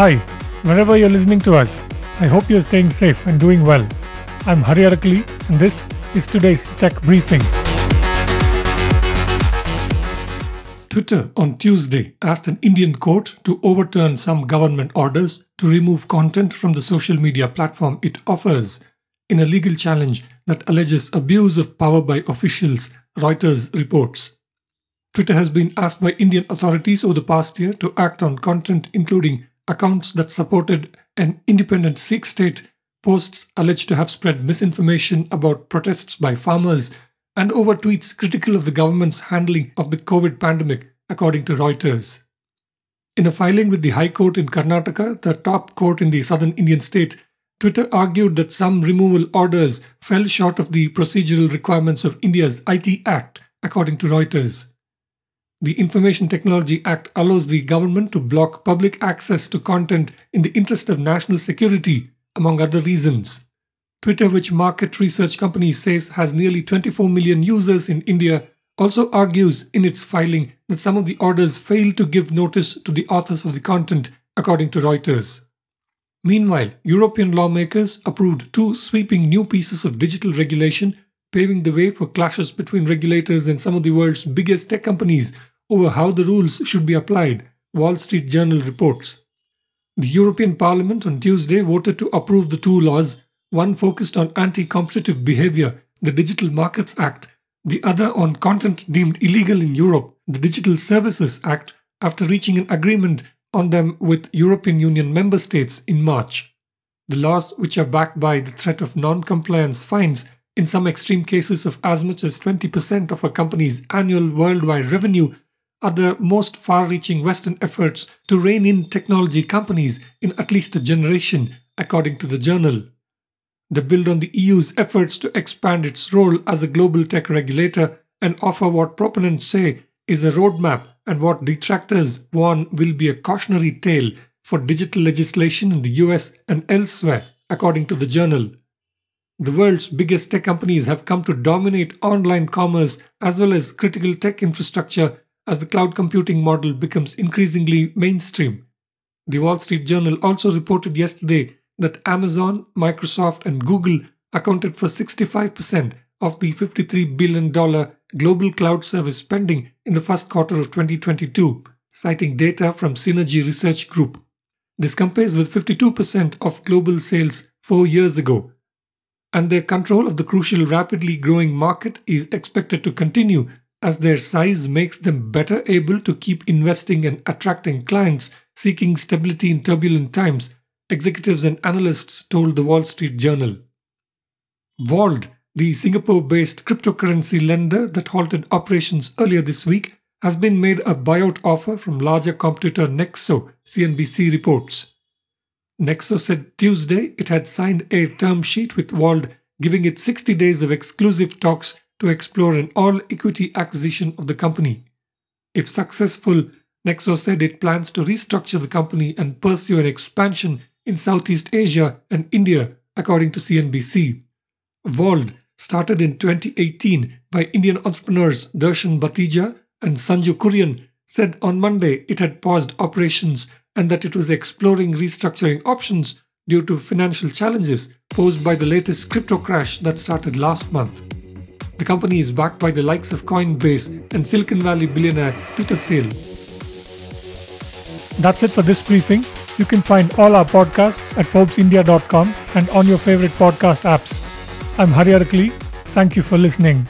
Hi, wherever you're listening to us, I hope you're staying safe and doing well. I'm Hari Arakali, and this is today's Tech Briefing. Twitter on Tuesday asked an Indian court to overturn some government orders to remove content from the social media platform it offers in a legal challenge that alleges abuse of power by officials, Reuters reports. Twitter has been asked by Indian authorities over the past year to act on content including accounts that supported an independent Sikh state, posts alleged to have spread misinformation about protests by farmers, and over tweets critical of the government's handling of the COVID pandemic, according to Reuters. In a filing with the High Court in Karnataka, the top court in the southern Indian state, Twitter argued that some removal orders fell short of the procedural requirements of India's IT Act, according to Reuters. The Information Technology Act allows the government to block public access to content in the interest of national security, among other reasons. Twitter, which market research company says has nearly 24 million users in India, also argues in its filing that some of the orders fail to give notice to the authors of the content, according to Reuters. Meanwhile, European lawmakers approved two sweeping new pieces of digital regulation, paving the way for clashes between regulators and some of the world's biggest tech companies over how the rules should be applied, Wall Street Journal reports. The European Parliament on Tuesday voted to approve the two laws, one focused on anti competitive behavior, the Digital Markets Act, the other on content deemed illegal in Europe, the Digital Services Act, after reaching an agreement on them with European Union member states in March. The laws, which are backed by the threat of non compliance fines, in some extreme cases of as much as 20% of a company's annual worldwide revenue, are the most far reaching Western efforts to rein in technology companies in at least a generation, according to the journal. They build on the EU's efforts to expand its role as a global tech regulator and offer what proponents say is a roadmap and what detractors warn will be a cautionary tale for digital legislation in the US and elsewhere, according to the journal. The world's biggest tech companies have come to dominate online commerce as well as critical tech infrastructure as the cloud computing model becomes increasingly mainstream. The Wall Street Journal also reported yesterday that Amazon, Microsoft, and Google accounted for 65% of the $53 billion global cloud service spending in the first quarter of 2022, citing data from Synergy Research Group. This compares with 52% of global sales four years ago. And their control of the crucial rapidly growing market is expected to continue as their size makes them better able to keep investing and attracting clients seeking stability in turbulent times, executives and analysts told the Wall Street Journal. Vauld, the Singapore based cryptocurrency lender that halted operations earlier this week, has been made a buyout offer from larger competitor Nexo, CNBC reports. Nexo said Tuesday it had signed a term sheet with Vauld, giving it 60 days of exclusive talks to explore an all equity acquisition of the company. If successful, Nexo said it plans to restructure the company and pursue an expansion in Southeast Asia and India, according to CNBC. Vauld, started in 2018 by Indian entrepreneurs Darshan Bathija and Sanju Kurian, said on Monday it had paused operations and that it was exploring restructuring options due to financial challenges posed by the latest crypto crash that started last month. The company is backed by the likes of Coinbase and Silicon Valley billionaire Peter Thiel. That's it for this briefing. You can find all our podcasts at ForbesIndia.com and on your favorite podcast apps. I'm Hari Arakali. Thank you for listening.